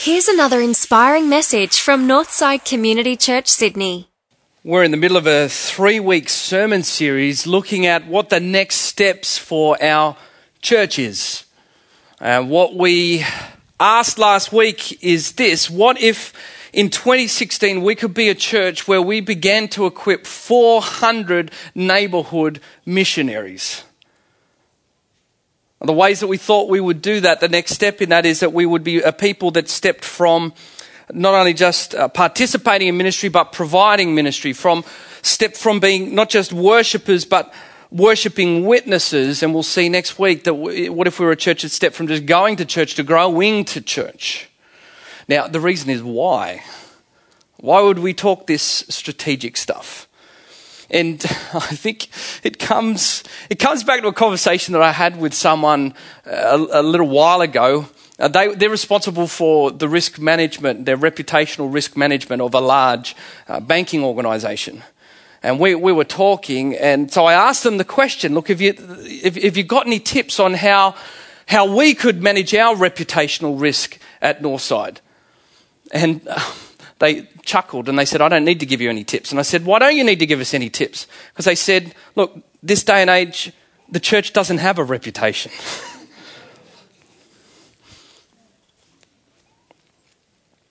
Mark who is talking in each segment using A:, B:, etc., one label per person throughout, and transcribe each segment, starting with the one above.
A: Here's another inspiring message from Northside Community Church, Sydney.
B: We're in the middle of a three week sermon series looking at what the next steps for our church is. Uh, what we asked last week is this What if in 2016 we could be a church where we began to equip 400 neighborhood missionaries? The ways that we thought we would do that, the next step in that is that we would be a people that stepped from not only just uh, participating in ministry, but providing ministry, from step from being not just worshippers, but worshipping witnesses. And we'll see next week that what if we were a church that stepped from just going to church to growing to church? Now, the reason is why. Why would we talk this strategic stuff? And I think it comes, it comes back to a conversation that I had with someone uh, a, a little while ago. Uh, they, they're responsible for the risk management, their reputational risk management of a large uh, banking organization. And we, we were talking, and so I asked them the question look, have you, if, if you got any tips on how, how we could manage our reputational risk at Northside? And uh, they chuckled and they said, I don't need to give you any tips. And I said, Why don't you need to give us any tips? Because they said, Look, this day and age, the church doesn't have a reputation.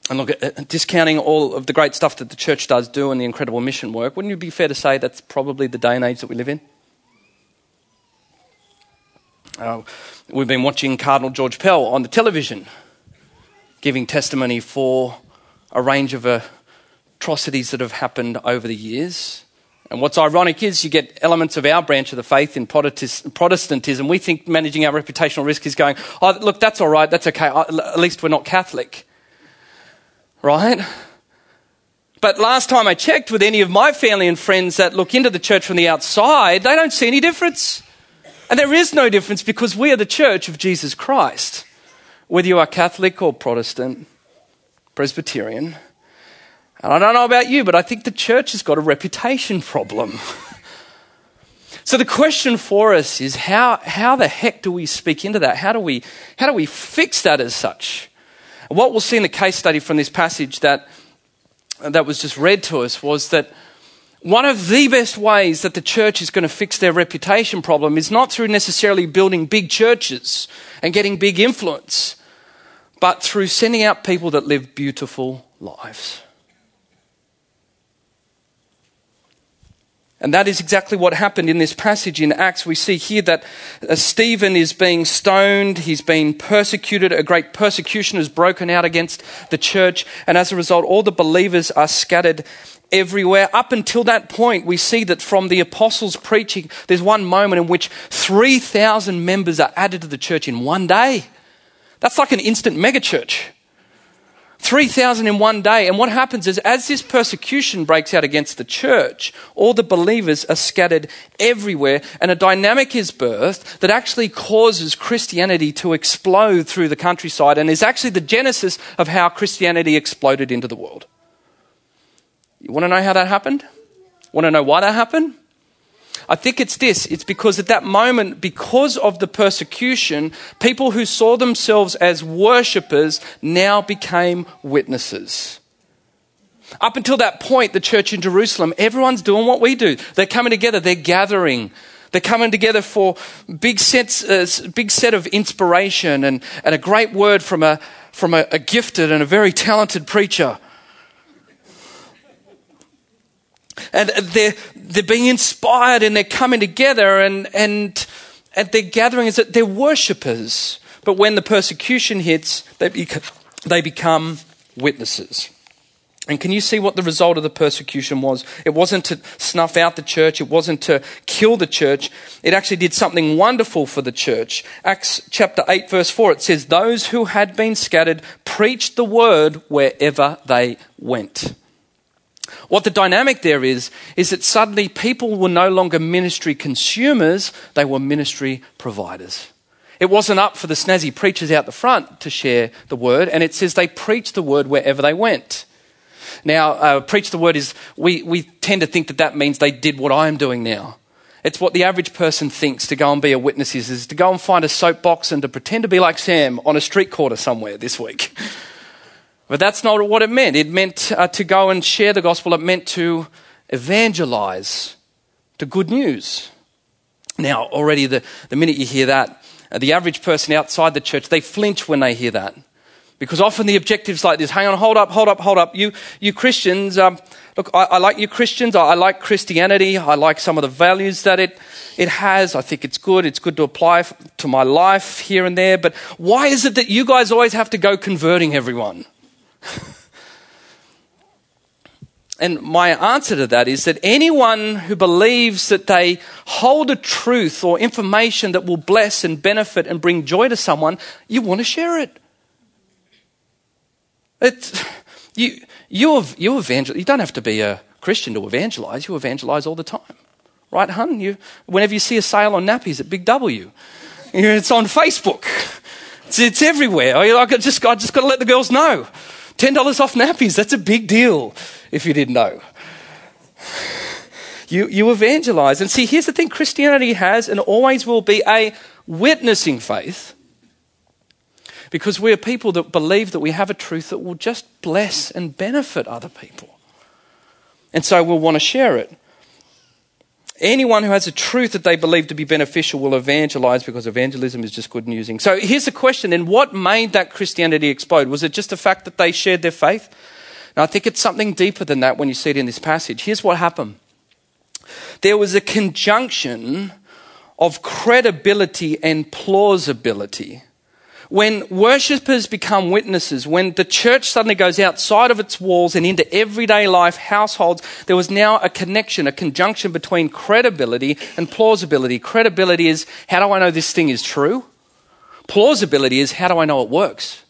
B: and look, uh, discounting all of the great stuff that the church does do and the incredible mission work, wouldn't it be fair to say that's probably the day and age that we live in? Uh, we've been watching Cardinal George Pell on the television giving testimony for a range of atrocities that have happened over the years. And what's ironic is you get elements of our branch of the faith in Protestantism. We think managing our reputational risk is going, oh, look, that's all right, that's okay, at least we're not Catholic. Right? But last time I checked with any of my family and friends that look into the church from the outside, they don't see any difference. And there is no difference because we are the church of Jesus Christ. Whether you are Catholic or Protestant, Presbyterian. And I don't know about you, but I think the church has got a reputation problem. so the question for us is how, how the heck do we speak into that? How do we, how do we fix that as such? What we'll see in the case study from this passage that, that was just read to us was that one of the best ways that the church is going to fix their reputation problem is not through necessarily building big churches and getting big influence but through sending out people that live beautiful lives. And that is exactly what happened in this passage in Acts. We see here that uh, Stephen is being stoned, he's being persecuted, a great persecution has broken out against the church, and as a result, all the believers are scattered everywhere. Up until that point, we see that from the apostles' preaching, there's one moment in which 3,000 members are added to the church in one day. That's like an instant megachurch. 3,000 in one day. And what happens is, as this persecution breaks out against the church, all the believers are scattered everywhere, and a dynamic is birthed that actually causes Christianity to explode through the countryside and is actually the genesis of how Christianity exploded into the world. You want to know how that happened? Want to know why that happened? I think it's this. It's because at that moment, because of the persecution, people who saw themselves as worshippers now became witnesses. Up until that point, the church in Jerusalem, everyone's doing what we do. They're coming together, they're gathering. They're coming together for big sets, uh, big set of inspiration and, and a great word from a, from a, a gifted and a very talented preacher. And they're, they're being inspired and they're coming together and, and at their gathering that they're worshippers. But when the persecution hits, they, they become witnesses. And can you see what the result of the persecution was? It wasn't to snuff out the church, it wasn't to kill the church. It actually did something wonderful for the church. Acts chapter 8, verse 4, it says, Those who had been scattered preached the word wherever they went. What the dynamic there is, is that suddenly people were no longer ministry consumers, they were ministry providers. It wasn't up for the snazzy preachers out the front to share the word, and it says they preached the word wherever they went. Now, uh, preach the word is, we, we tend to think that that means they did what I'm doing now. It's what the average person thinks to go and be a witness is, is to go and find a soapbox and to pretend to be like Sam on a street corner somewhere this week. But that's not what it meant. It meant uh, to go and share the gospel, it meant to evangelize, to good news. Now, already the, the minute you hear that, uh, the average person outside the church, they flinch when they hear that. Because often the objective's like this hang on, hold up, hold up, hold up. You, you Christians, um, look, I, I, like you Christians. I, I, like Christianity. I like some of the values that it, it has. I think it's good. It's good to apply to my life here and there. But why is it that you guys always have to go converting everyone? and my answer to that is that anyone who believes that they hold a truth or information that will bless and benefit and bring joy to someone, you want to share it. It's, you, you, you evangelize. You don't have to be a Christian to evangelize. You evangelize all the time. Right, hun? You, whenever you see a sale on nappies at Big W, it's on Facebook. It's, it's everywhere. I, just, I just got to let the girls know. $10 off nappies, that's a big deal if you didn't know. You, you evangelize. And see, here's the thing Christianity has and always will be a witnessing faith because we're people that believe that we have a truth that will just bless and benefit other people. And so we'll want to share it. Anyone who has a truth that they believe to be beneficial will evangelize because evangelism is just good newsing. So here's the question then what made that Christianity explode? Was it just the fact that they shared their faith? Now, I think it's something deeper than that when you see it in this passage. Here's what happened there was a conjunction of credibility and plausibility when worshippers become witnesses, when the church suddenly goes outside of its walls and into everyday life, households, there was now a connection, a conjunction between credibility and plausibility. Credibility is how do I know this thing is true? Plausibility is how do I know it works?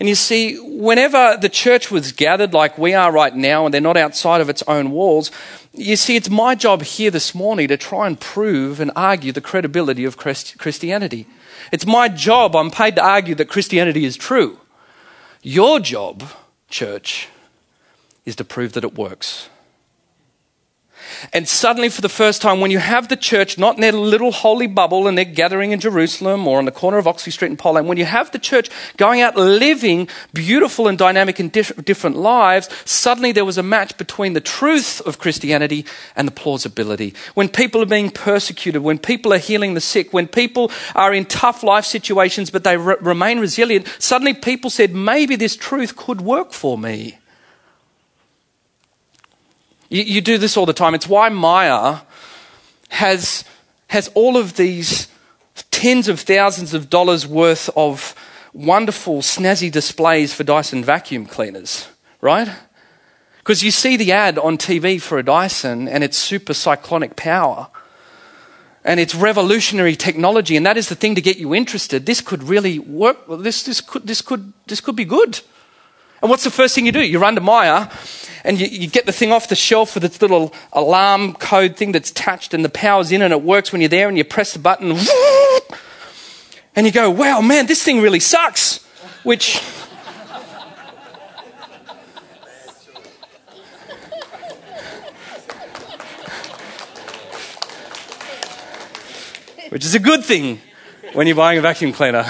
B: And you see, whenever the church was gathered like we are right now and they're not outside of its own walls, you see, it's my job here this morning to try and prove and argue the credibility of Christianity. It's my job, I'm paid to argue that Christianity is true. Your job, church, is to prove that it works. And suddenly, for the first time, when you have the church not in their little holy bubble and they're gathering in Jerusalem or on the corner of Oxley Street in Poland, when you have the church going out living beautiful and dynamic and different lives, suddenly there was a match between the truth of Christianity and the plausibility. When people are being persecuted, when people are healing the sick, when people are in tough life situations but they re- remain resilient, suddenly people said, maybe this truth could work for me. You, you do this all the time. It's why Myer has, has all of these tens of thousands of dollars worth of wonderful, snazzy displays for Dyson vacuum cleaners, right? Because you see the ad on TV for a Dyson and it's super cyclonic power. And it's revolutionary technology, and that is the thing to get you interested. This could really work. This, this, could, this, could, this could be good. And what's the first thing you do? You run to Myer and you, you, get the thing off the shelf with its little alarm code thing that's attached and the power's in and it works when you're there and you press the button and you go, wow, man, this thing really sucks. Which. Which is a good thing when you're buying a vacuum cleaner.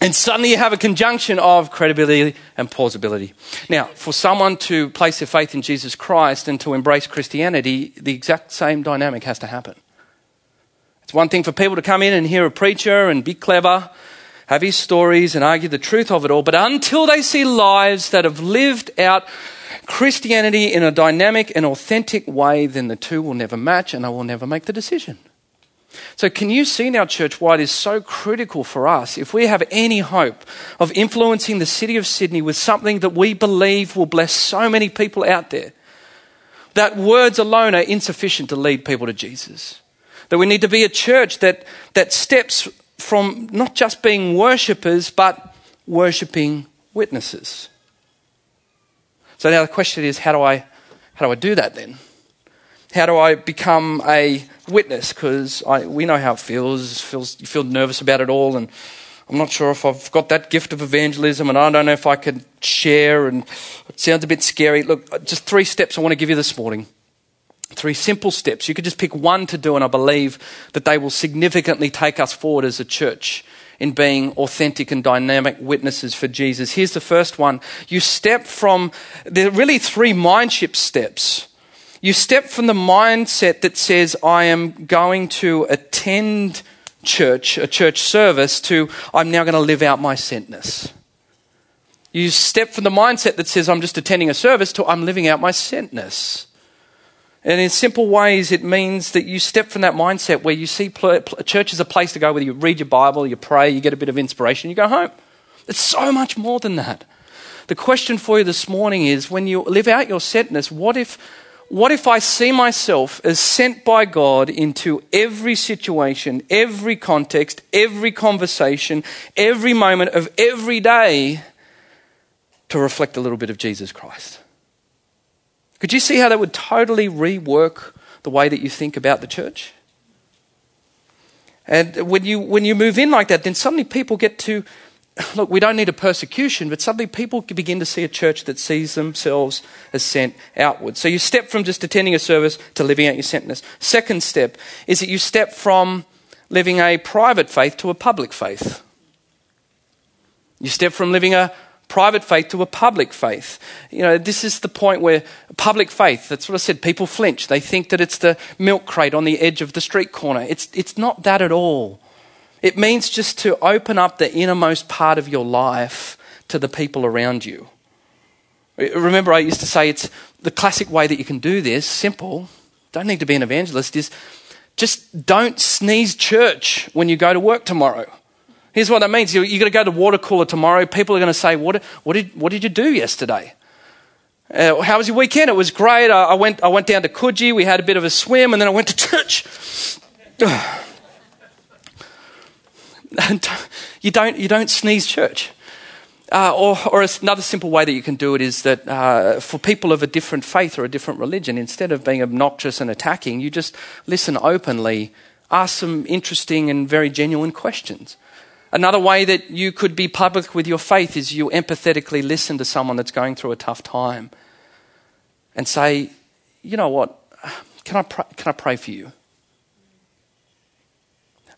B: And suddenly you have a conjunction of credibility and plausibility. Now, for someone to place their faith in Jesus Christ and to embrace Christianity, the exact same dynamic has to happen. It's one thing for people to come in and hear a preacher and be clever, have his stories and argue the truth of it all, but until they see lives that have lived out Christianity in a dynamic and authentic way, then the two will never match and they will never make the decision. So, can you see now, church, why it is so critical for us, if we have any hope of influencing the city of Sydney with something that we believe will bless so many people out there, that words alone are insufficient to lead people to Jesus? That we need to be a church that, that steps from not just being worshippers, but worshipping witnesses. So, now the question is how do I, how do, I do that then? How do I become a witness? Because we know how it feels. feels. You feel nervous about it all, and I'm not sure if I've got that gift of evangelism, and I don't know if I can share, and it sounds a bit scary. Look, uh, just three steps I want to give you this morning. Three simple steps. You could just pick one to do, and I believe that they will significantly take us forward as a church in being authentic and dynamic witnesses for Jesus. Here's the first one. You step from, there are really three mindship steps. You step from the mindset that says, I am going to attend church, a church service, to I'm now going to live out my sentness. You step from the mindset that says, I'm just attending a service, to I'm living out my sentness. And in simple ways, it means that you step from that mindset where you see church as a place to go where you read your Bible, you pray, you get a bit of inspiration, you go home. It's so much more than that. The question for you this morning is when you live out your sentness, what if, what if I see myself as sent by God into every situation, every context, every conversation, every moment of every day to reflect a little bit of Jesus Christ? Could you see how that would totally rework the way that you think about the church? And when you, when you move in like that, then suddenly people get to look, we don't need a persecution, but suddenly people begin to see a church that sees themselves as sent outward. So you step from just attending a service to living out your sentness. Second step is that you step from living a private faith to a public faith. You step from living a private faith to a public faith. You know, this is the point where public faith, that's what I said, people flinch. They think that it's the milk crate on the edge of the street corner. It's, it's not that at all. It means just to open up the innermost part of your life to the people around you. Remember, I used to say it's the classic way that you can do this, simple, don't need to be an evangelist, is just don't sneeze church when you go to work tomorrow. Here's what that means. You're, going to go to water cooler tomorrow. People are going to say, what, what, did, what did you do yesterday? Uh, how was your weekend? It was great. I, I, went, I went down to Coogee. We had a bit of a swim, and then I went to church. you don't, you don't sneeze church. Uh, or, or another simple way that you can do it is that uh, for people of a different faith or a different religion, instead of being obnoxious and attacking, you just listen openly, ask some interesting and very genuine questions. Another way that you could be public with your faith is you empathetically listen to someone that's going through a tough time and say, you know what, can I pray, can I pray for you?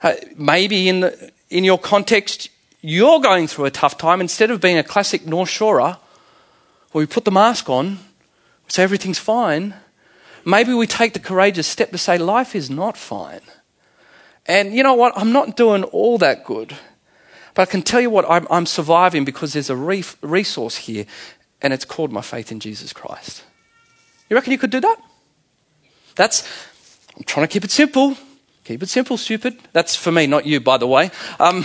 B: Uh, maybe in, the, in your context, you're going through a tough time. Instead of being a classic North Shorer, where we put the mask on, say everything's fine, maybe we take the courageous step to say life is not fine. And you know what? I'm not doing all that good. But I can tell you what, I'm, I'm surviving because there's a re- resource here, and it's called my faith in Jesus Christ. You reckon you could do that? That's, I'm trying to keep it simple. Keep it simple, stupid. That's for me, not you, by the way. Um,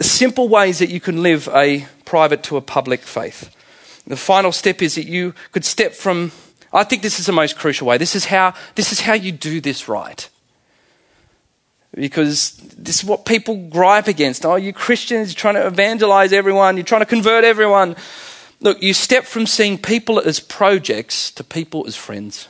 B: simple ways that you can live a private to a public faith. The final step is that you could step from, I think this is the most crucial way. This is how, this is how you do this right because this is what people gripe against. Oh, you Christians, you're trying to evangelize everyone, you're trying to convert everyone. Look, you step from seeing people as projects to people as friends.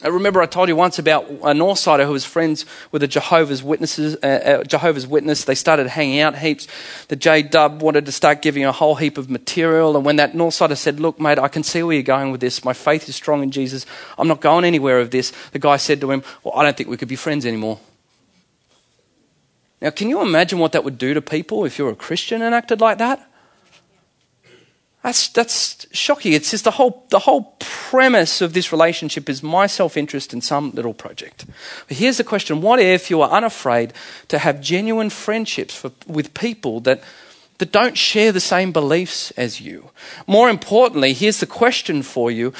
B: I remember I told you once about a Northsider who was friends with a Jehovah's Witnesses, uh, uh, Jehovah's Witness. They started hanging out heaps. The J Dub wanted to start giving a whole heap of material, and when that Northsider said, "Look, mate, I can see where you're going with this. My faith is strong in Jesus. I'm not going anywhere of this," the guy said to him, "Well, I don't think we could be friends anymore." Now, can you imagine what that would do to people if you're a Christian and acted like that? That's, that's shocking. It's just the whole, the whole premise of this relationship is my self interest in some little project. But here's the question what if you are unafraid to have genuine friendships for, with people that, that don't share the same beliefs as you? More importantly, here's the question for you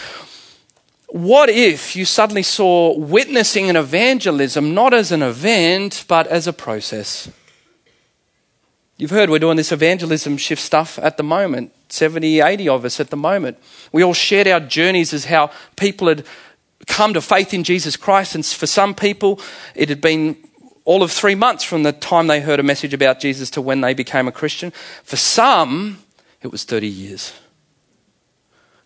B: what if you suddenly saw witnessing and evangelism not as an event, but as a process? You've heard we're doing this evangelism shift stuff at the moment. 70, 80 of us at the moment. We all shared our journeys as how people had come to faith in Jesus Christ. And for some people, it had been all of three months from the time they heard a message about Jesus to when they became a Christian. For some, it was 30 years.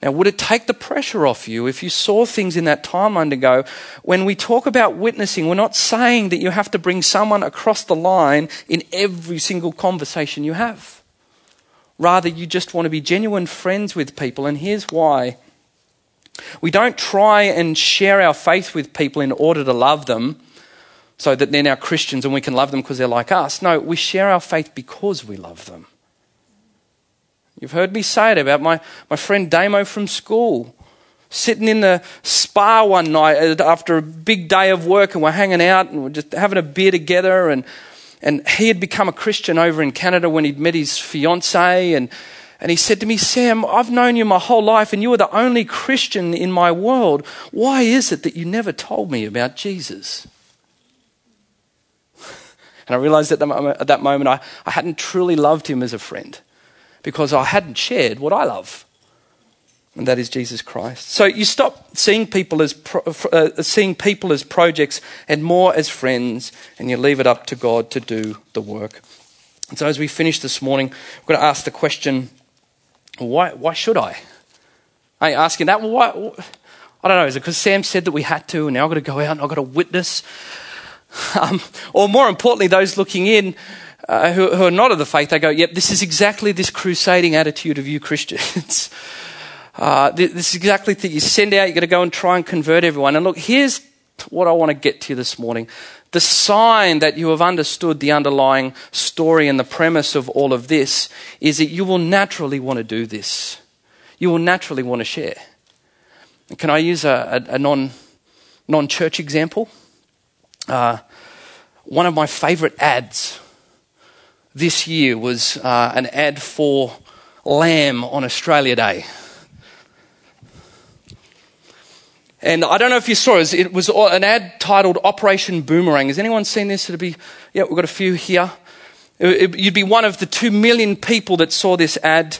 B: Now, would it take the pressure off you if you saw things in that timeline to go, when we talk about witnessing, we're not saying that you have to bring someone across the line in every single conversation you have. Rather, you just want to be genuine friends with people, and here's why. We don't try and share our faith with people in order to love them so that they're now Christians and we can love them because they're like us. No, we share our faith because we love them. You've heard me say it about my, my friend Damo from school sitting in the spa one night after a big day of work and we're hanging out and we're just having a beer together and and he had become a Christian over in Canada when he'd met his fiancee and and he said to me, Sam, I've known you my whole life and you are the only Christian in my world. Why is it that you never told me about Jesus? And I realized at, moment, at that moment I, I hadn't truly loved him as a friend because I hadn't shared what I love and that is Jesus Christ. So you stop seeing people as pro, uh, seeing people as projects and more as friends, and you leave it up to God to do the work. And so as we finish this morning, we're going to ask the question: Why? Why should I? Are you asking that? Well, why? I don't know. Is it because Sam said that we had to, and now I've got to go out and I've got to witness? Um, or more importantly, those looking in. Uh, who, who are not of the faith, they go, yep, this is exactly this crusading attitude of you Christians. Uh, this is exactly that you send out, you're going to go and try and convert everyone. And look, here's what I want to get to this morning. The sign that you have understood the underlying story and the premise of all of this is that you will naturally want to do this. You will naturally want to share. Can I use a, a, a non, non-church example? Uh, one of my favorite ads this year was uh, an ad for lamb on Australia Day. And I don't know if you saw it, it was an ad titled Operation Boomerang. Has anyone seen this? It'll be, yeah, we've got a few here. You'd be one of the two million people that saw this ad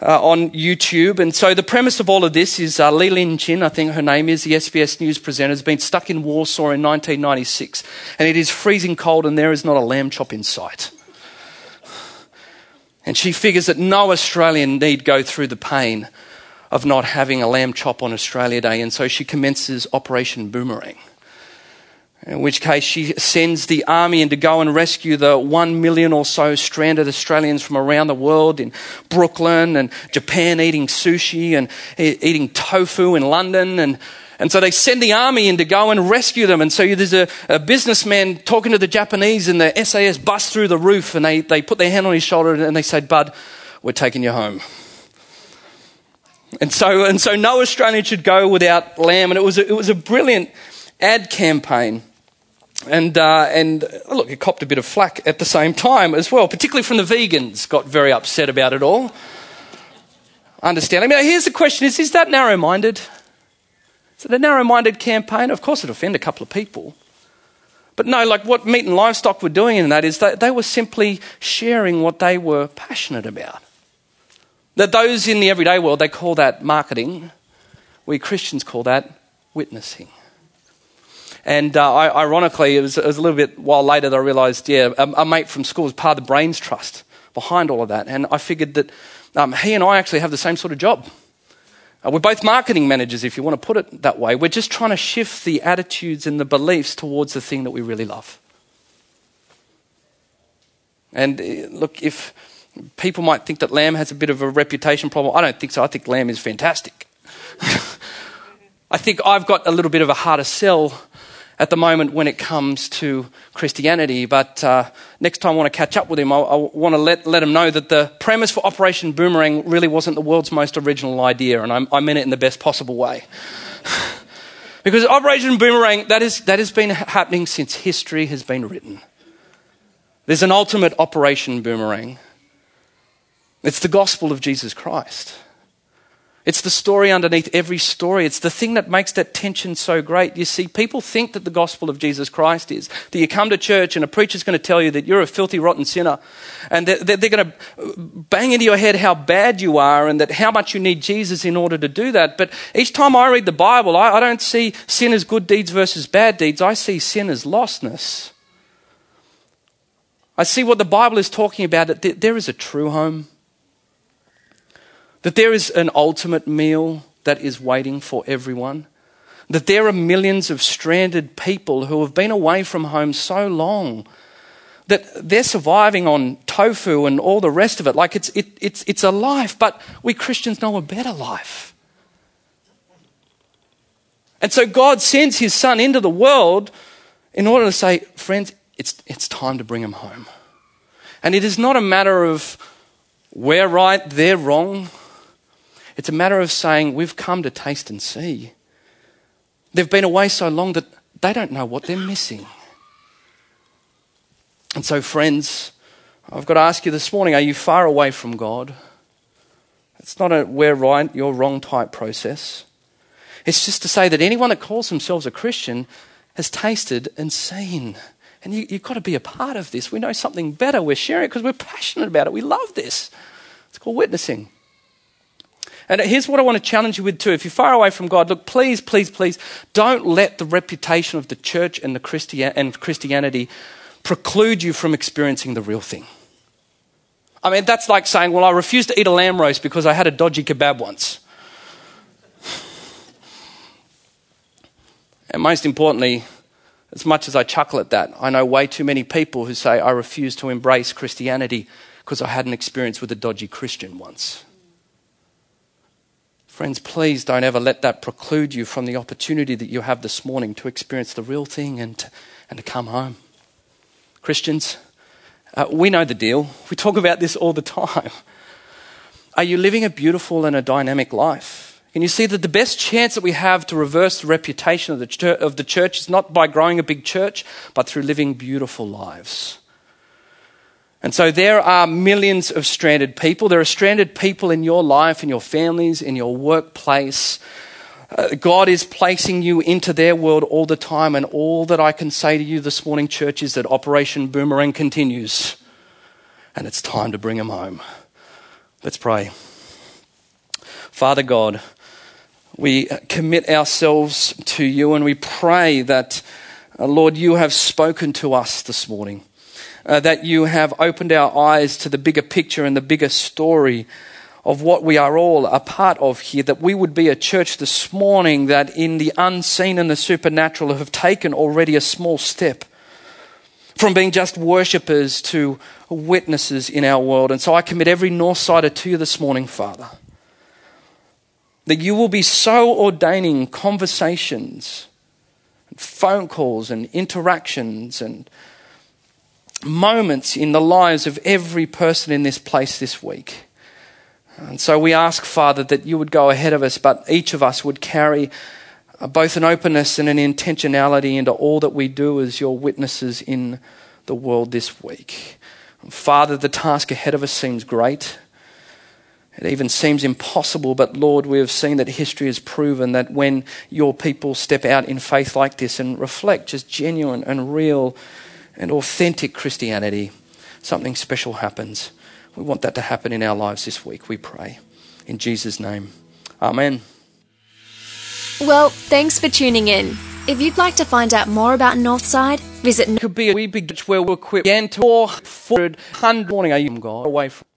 B: uh, on YouTube. And so the premise of all of this is uh, Lee Lin Chin, I think her name is, the SBS News presenter, has been stuck in Warsaw in 1996. And it is freezing cold and there is not a lamb chop in sight. And she figures that no Australian need go through the pain of not having a lamb chop on Australia Day, and so she commences Operation Boomerang. In which case, she sends the army in to go and rescue the one million or so stranded Australians from around the world in Brooklyn and Japan eating sushi and eating tofu in London. And, and so they send the army in to go and rescue them. And so there's a, a businessman talking to the Japanese, and the SAS bust through the roof, and they, they put their hand on his shoulder and they say, Bud, we're taking you home. And so, and so no Australian should go without lamb. And it was a, it was a brilliant ad campaign. And, uh, and look, it copped a bit of flack at the same time as well, particularly from the vegans, got very upset about it all. Understand? I mean, here's the question is, is that narrow minded? Is it a narrow minded campaign? Of course, it offend a couple of people. But no, like what meat and livestock were doing in that is they, they were simply sharing what they were passionate about. That those in the everyday world, they call that marketing. We Christians call that witnessing. And uh, I, ironically, it was, it was, a little bit while later that I realised, yeah, a, a, mate from school was part of the Brains Trust behind all of that. And I figured that um, he and I actually have the same sort of job. Uh, we're both marketing managers, if you want to put it that way. We're just trying to shift the attitudes and the beliefs towards the thing that we really love. And uh, look, if People might think that lamb has a bit of a reputation problem. I don't think so. I think lamb is fantastic. I think I've got a little bit of a harder sell at the moment when it comes to Christianity. But uh, next time I want to catch up with him, I, I want to let, let him know that the premise for Operation Boomerang really wasn't the world's most original idea, and I, I meant it in the best possible way. because Operation Boomerang, that, is, that has been happening since history has been written. There's an ultimate Operation Boomerang. It's the gospel of Jesus Christ. It's the story underneath every story. It's the thing that makes that tension so great. You see, people think that the gospel of Jesus Christ is that you come to church and a preacher's going to tell you that you're a filthy, rotten sinner. And they're, they're going to bang into your head how bad you are and that how much you need Jesus in order to do that. But each time I read the Bible, I don't see sin as good deeds versus bad deeds. I see sin as lostness. I see what the Bible is talking about that there is a true home that there is an ultimate meal that is waiting for everyone. That there are millions of stranded people who have been away from home so long that they're surviving on tofu and all the rest of it. Like it's, it, it's, it's a life, but we Christians know a better life. And so God sends his son into the world in order to say, friends, it's, it's time to bring him home. And it is not a matter of we're right, they're wrong. It's a matter of saying, we've come to taste and see. They've been away so long that they don't know what they're missing. And so, friends, I've got to ask you this morning are you far away from God? It's not a we're right, you're wrong type process. It's just to say that anyone that calls themselves a Christian has tasted and seen. And you, have got to be a part of this. We know something better. We're sharing it because we're passionate about it. We love this. It's called witnessing. And here's what I want to challenge you with too. If you're far away from God, look, please, please, please, don't let the reputation of the church and, the Christi- and Christianity preclude you from experiencing the real thing. I mean, that's like saying, well, I refuse to eat a lamb roast because I had a dodgy kebab once. And most importantly, as much as I chuckle at that, I know way too many people who say, I refuse to embrace Christianity because I had an experience with a dodgy Christian once. Friends, please don't ever let that preclude you from the opportunity that you have this morning to experience the real thing and to, and to come home. Christians, uh, we know the deal. We talk about this all the time. Are you living a beautiful and a dynamic life? Can you see that the best chance that we have to reverse the reputation of the, of the church is not by growing a big church, but through living beautiful lives? And so there are millions of stranded people. There are stranded people in your life, in your families, in your workplace, uh, God is placing you into their world all the time, and all that I can say to you this morning, church, is that Operation Boomerang continues, and it's time to bring them home. Let's pray. Father God, we commit ourselves to you, and we pray that, uh, Lord, you have spoken to us this morning. Uh, that you have opened our eyes to the bigger picture and the bigger story of what we are all a part of here, that we would be a church this morning that in the unseen and the supernatural have taken already a small step from being just worshippers to witnesses in our world. And so I commit every Northsider to you this morning, Father, that you will be so ordaining conversations, and phone calls, and interactions, and moments in the lives of every person in this place this week and so we ask, Father, that you would go ahead of us, but each of us would carry uh, both an openness and an intentionality into all that we do as your witnesses in the world this week. Father, the task ahead of us seems great. It even seems impossible, but Lord, we have seen that history has proven that when your people step out in faith like this and reflect just genuine and real and authentic Christianity, something special happens. We want that to happen in our lives this week, we pray. In Jesus' name. Amen.
A: Well, thanks for tuning in. If you'd like to find out more about Northside, visit.
B: Could be a wee big where we're equipped again to 400 morning. Are you God away from?